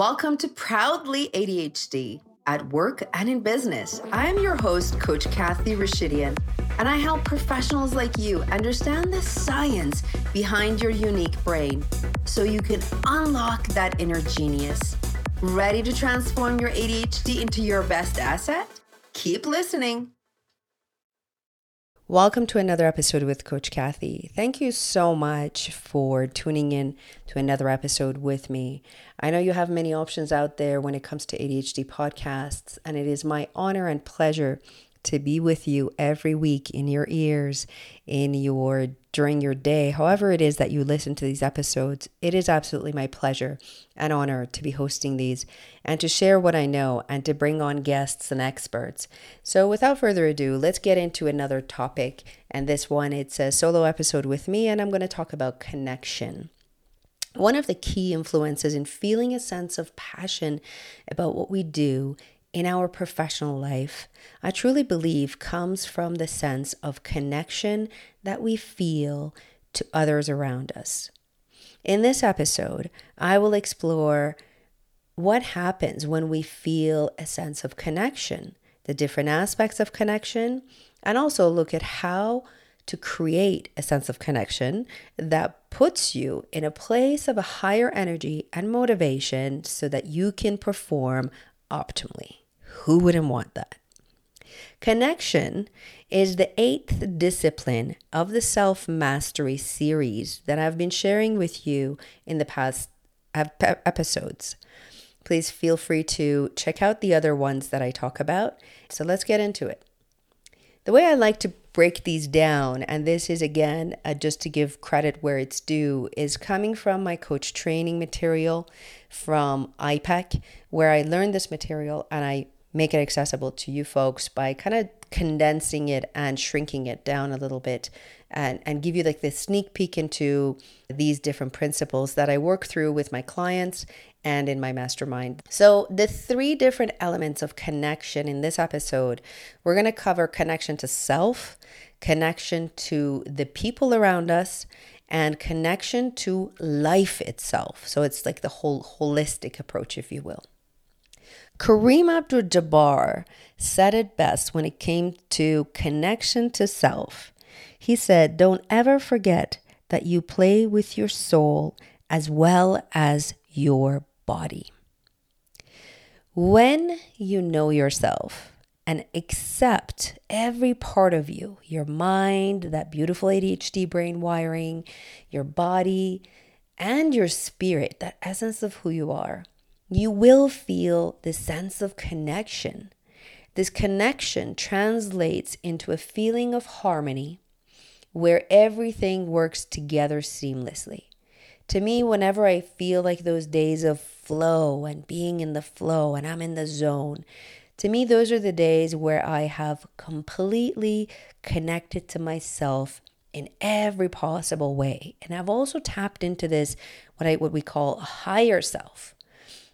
Welcome to Proudly ADHD at work and in business. I am your host, Coach Kathy Rashidian, and I help professionals like you understand the science behind your unique brain so you can unlock that inner genius. Ready to transform your ADHD into your best asset? Keep listening. Welcome to another episode with Coach Kathy. Thank you so much for tuning in to another episode with me. I know you have many options out there when it comes to ADHD podcasts, and it is my honor and pleasure to be with you every week in your ears, in your during your day, however it is that you listen to these episodes. It is absolutely my pleasure and honor to be hosting these and to share what I know and to bring on guests and experts. So without further ado, let's get into another topic. And this one, it's a solo episode with me, and I'm going to talk about connection. One of the key influences in feeling a sense of passion about what we do in our professional life, I truly believe comes from the sense of connection that we feel to others around us. In this episode, I will explore what happens when we feel a sense of connection, the different aspects of connection, and also look at how to create a sense of connection that puts you in a place of a higher energy and motivation so that you can perform optimally. Who wouldn't want that? Connection is the eighth discipline of the self mastery series that I've been sharing with you in the past episodes. Please feel free to check out the other ones that I talk about. So let's get into it. The way I like to break these down, and this is again uh, just to give credit where it's due, is coming from my coach training material from IPEC, where I learned this material and I make it accessible to you folks by kind of condensing it and shrinking it down a little bit and, and give you like this sneak peek into these different principles that I work through with my clients and in my mastermind. So, the three different elements of connection in this episode, we're going to cover connection to self, connection to the people around us, and connection to life itself. So, it's like the whole holistic approach, if you will. Kareem Abdul Jabbar said it best when it came to connection to self. He said, Don't ever forget that you play with your soul as well as your body. When you know yourself and accept every part of you, your mind, that beautiful ADHD brain wiring, your body, and your spirit, that essence of who you are, you will feel this sense of connection. This connection translates into a feeling of harmony where everything works together seamlessly. To me, whenever I feel like those days of flow and being in the flow and I'm in the zone, to me, those are the days where I have completely connected to myself in every possible way. And I've also tapped into this, what I what we call a higher self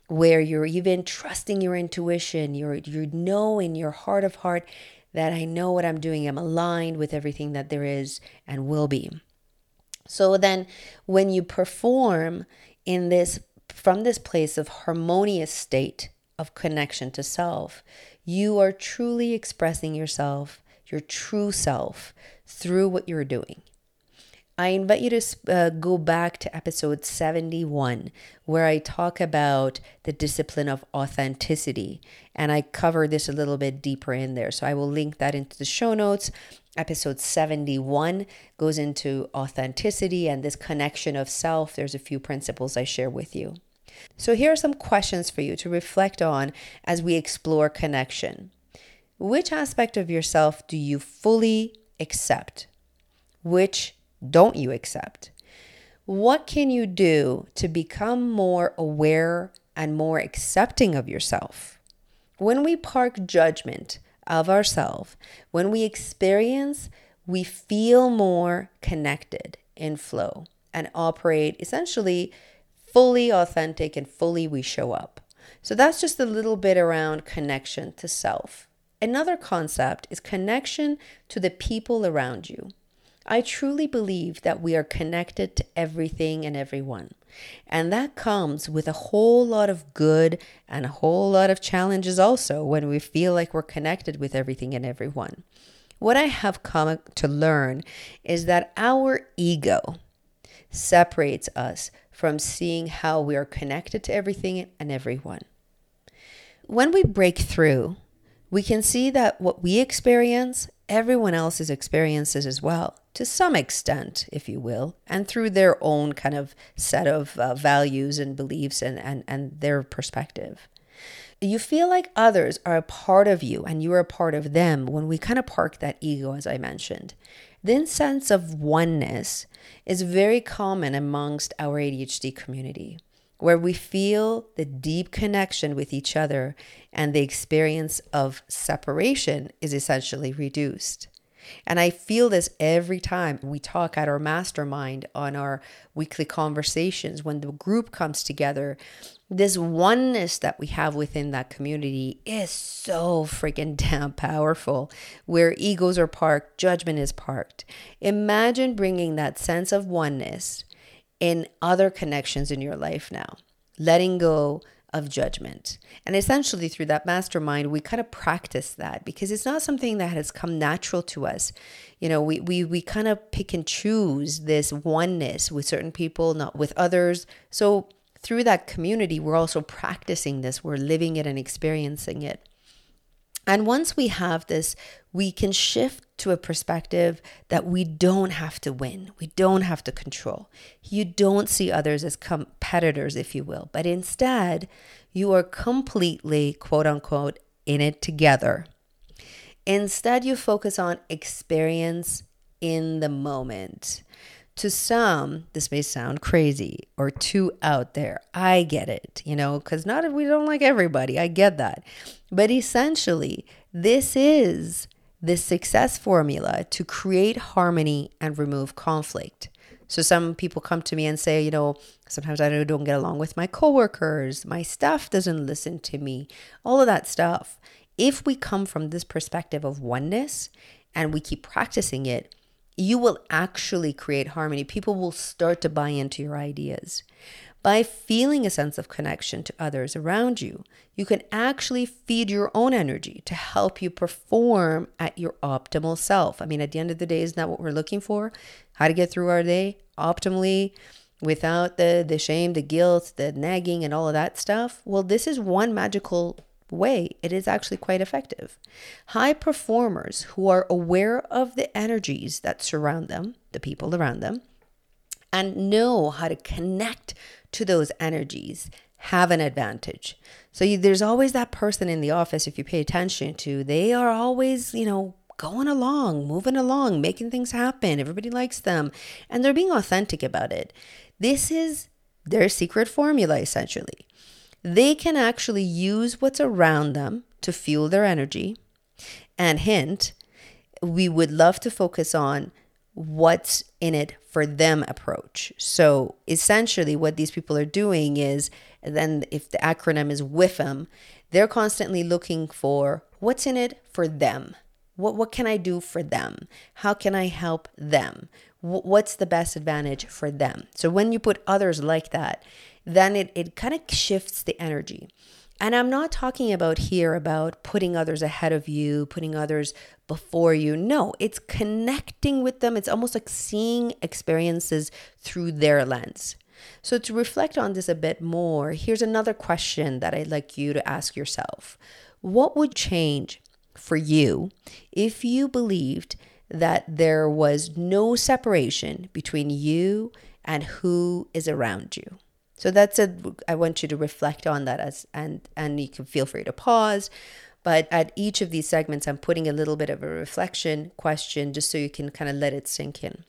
where you're even trusting your intuition, you're you know in your heart of heart that I know what I'm doing. I'm aligned with everything that there is and will be. So then when you perform in this from this place of harmonious state of connection to self, you are truly expressing yourself, your true self through what you're doing. I invite you to uh, go back to episode 71, where I talk about the discipline of authenticity. And I cover this a little bit deeper in there. So I will link that into the show notes. Episode 71 goes into authenticity and this connection of self. There's a few principles I share with you. So here are some questions for you to reflect on as we explore connection. Which aspect of yourself do you fully accept? Which don't you accept? What can you do to become more aware and more accepting of yourself? When we park judgment of ourselves, when we experience, we feel more connected in flow and operate essentially fully authentic and fully we show up. So that's just a little bit around connection to self. Another concept is connection to the people around you. I truly believe that we are connected to everything and everyone. And that comes with a whole lot of good and a whole lot of challenges also when we feel like we're connected with everything and everyone. What I have come to learn is that our ego separates us from seeing how we are connected to everything and everyone. When we break through, we can see that what we experience, everyone else's experiences as well, to some extent, if you will, and through their own kind of set of uh, values and beliefs and, and, and their perspective. You feel like others are a part of you and you are a part of them when we kind of park that ego, as I mentioned. This sense of oneness is very common amongst our ADHD community, where we feel the deep connection with each other and the experience of separation is essentially reduced. And I feel this every time we talk at our mastermind on our weekly conversations when the group comes together. This oneness that we have within that community is so freaking damn powerful. Where egos are parked, judgment is parked. Imagine bringing that sense of oneness in other connections in your life now, letting go of judgment. And essentially, through that mastermind, we kind of practice that because it's not something that has come natural to us. You know, we, we, we kind of pick and choose this oneness with certain people, not with others. So, through that community, we're also practicing this, we're living it and experiencing it. And once we have this, we can shift to a perspective that we don't have to win, we don't have to control. You don't see others as competitors, if you will, but instead, you are completely, quote unquote, in it together. Instead, you focus on experience in the moment. To some, this may sound crazy or too out there. I get it, you know, because not if we don't like everybody. I get that. But essentially, this is the success formula to create harmony and remove conflict. So some people come to me and say, you know, sometimes I don't get along with my coworkers, my staff doesn't listen to me, all of that stuff. If we come from this perspective of oneness and we keep practicing it, you will actually create harmony. People will start to buy into your ideas. By feeling a sense of connection to others around you, you can actually feed your own energy to help you perform at your optimal self. I mean, at the end of the day, isn't that what we're looking for? How to get through our day optimally without the, the shame, the guilt, the nagging, and all of that stuff? Well, this is one magical way, it is actually quite effective. High performers who are aware of the energies that surround them, the people around them, and know how to connect to those energies have an advantage. So you, there's always that person in the office, if you pay attention to, they are always, you know, going along, moving along, making things happen. Everybody likes them, and they're being authentic about it. This is their secret formula, essentially they can actually use what's around them to fuel their energy. And hint, we would love to focus on what's in it for them approach. So essentially, what these people are doing is then, if the acronym is WIFM, they're constantly looking for what's in it for them. What, what can I do for them? How can I help them? What's the best advantage for them? So when you put others like that, then it, it kind of shifts the energy. And I'm not talking about here about putting others ahead of you, putting others before you. No, it's connecting with them. It's almost like seeing experiences through their lens. So, to reflect on this a bit more, here's another question that I'd like you to ask yourself What would change for you if you believed that there was no separation between you and who is around you? So that's a I want you to reflect on that as and and you can feel free to pause. But at each of these segments, I'm putting a little bit of a reflection question just so you can kind of let it sink in.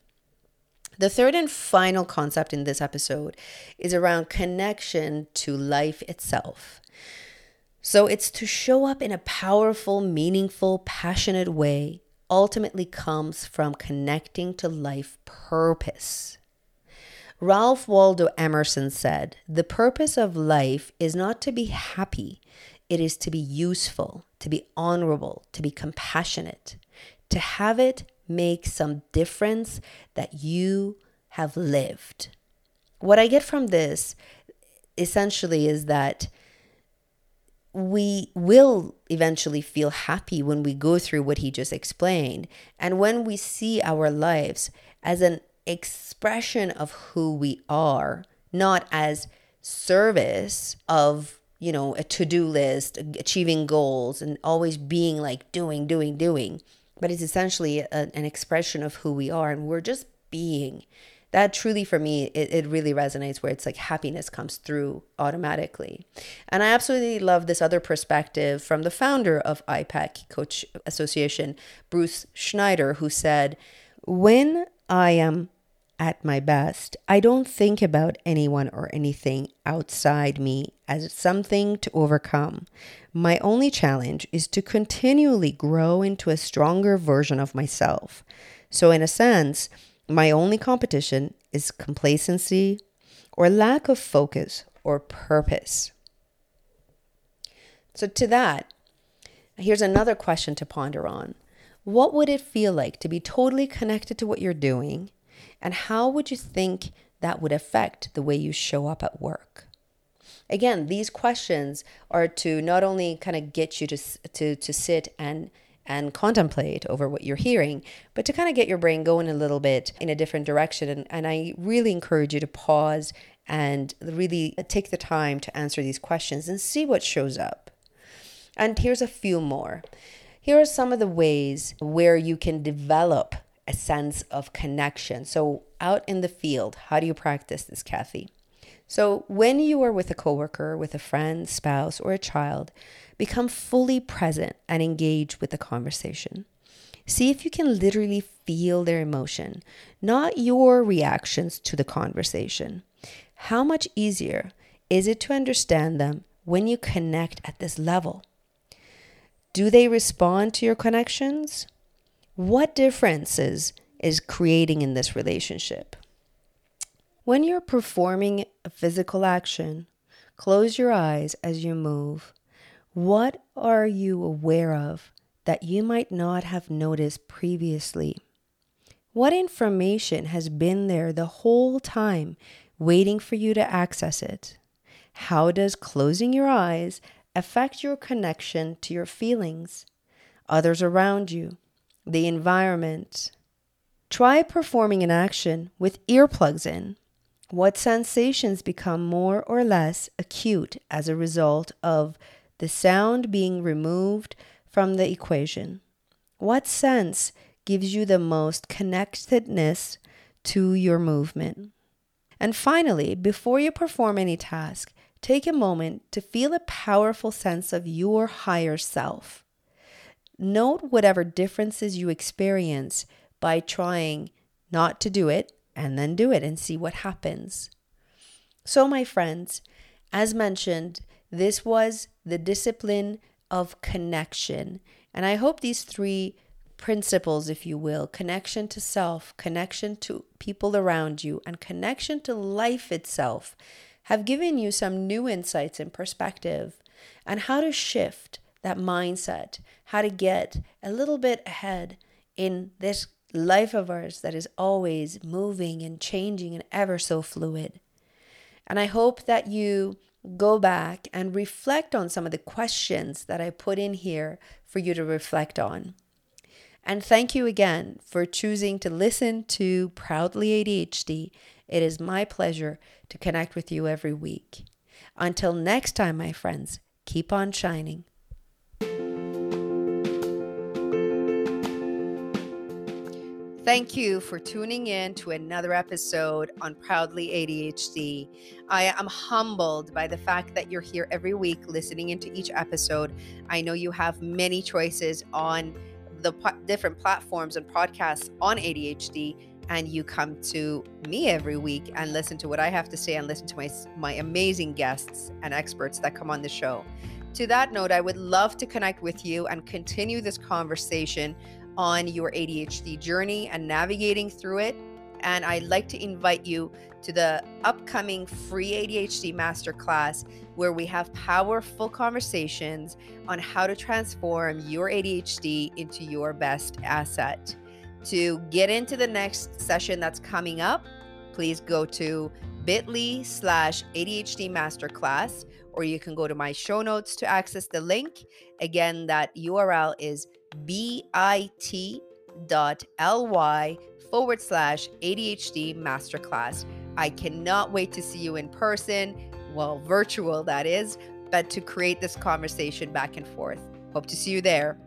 The third and final concept in this episode is around connection to life itself. So it's to show up in a powerful, meaningful, passionate way ultimately comes from connecting to life purpose. Ralph Waldo Emerson said, The purpose of life is not to be happy, it is to be useful, to be honorable, to be compassionate, to have it make some difference that you have lived. what I get from this essentially is that we will eventually feel happy when we go through what he just explained. And when we see our lives as an expression of who we are, not as service of, you know, a to do list, achieving goals, and always being like doing, doing, doing. But it's essentially a, an expression of who we are, and we're just being that truly for me it, it really resonates where it's like happiness comes through automatically and i absolutely love this other perspective from the founder of IPEC coach association bruce schneider who said when i am at my best i don't think about anyone or anything outside me as something to overcome my only challenge is to continually grow into a stronger version of myself so in a sense my only competition is complacency or lack of focus or purpose. So, to that, here's another question to ponder on. What would it feel like to be totally connected to what you're doing? And how would you think that would affect the way you show up at work? Again, these questions are to not only kind of get you to, to, to sit and and contemplate over what you're hearing, but to kind of get your brain going a little bit in a different direction. And, and I really encourage you to pause and really take the time to answer these questions and see what shows up. And here's a few more. Here are some of the ways where you can develop a sense of connection. So, out in the field, how do you practice this, Kathy? So, when you are with a coworker, with a friend, spouse, or a child, Become fully present and engage with the conversation. See if you can literally feel their emotion, not your reactions to the conversation. How much easier is it to understand them when you connect at this level? Do they respond to your connections? What differences is creating in this relationship? When you're performing a physical action, close your eyes as you move what are you aware of that you might not have noticed previously? What information has been there the whole time waiting for you to access it? How does closing your eyes affect your connection to your feelings, others around you, the environment? Try performing an action with earplugs in. What sensations become more or less acute as a result of the sound being removed from the equation. What sense gives you the most connectedness to your movement? And finally, before you perform any task, take a moment to feel a powerful sense of your higher self. Note whatever differences you experience by trying not to do it and then do it and see what happens. So, my friends, as mentioned, this was the discipline of connection. And I hope these three principles, if you will connection to self, connection to people around you, and connection to life itself have given you some new insights and perspective on how to shift that mindset, how to get a little bit ahead in this life of ours that is always moving and changing and ever so fluid. And I hope that you go back and reflect on some of the questions that I put in here for you to reflect on. And thank you again for choosing to listen to Proudly ADHD. It is my pleasure to connect with you every week. Until next time, my friends, keep on shining. Thank you for tuning in to another episode on Proudly ADHD. I am humbled by the fact that you're here every week listening into each episode. I know you have many choices on the different platforms and podcasts on ADHD and you come to me every week and listen to what I have to say and listen to my my amazing guests and experts that come on the show. To that note, I would love to connect with you and continue this conversation on your ADHD journey and navigating through it. And I'd like to invite you to the upcoming free ADHD masterclass where we have powerful conversations on how to transform your ADHD into your best asset. To get into the next session that's coming up, please go to bit.ly slash ADHD Masterclass, or you can go to my show notes to access the link. Again, that URL is bit.ly forward slash ADHD Masterclass. I cannot wait to see you in person, well, virtual that is, but to create this conversation back and forth. Hope to see you there.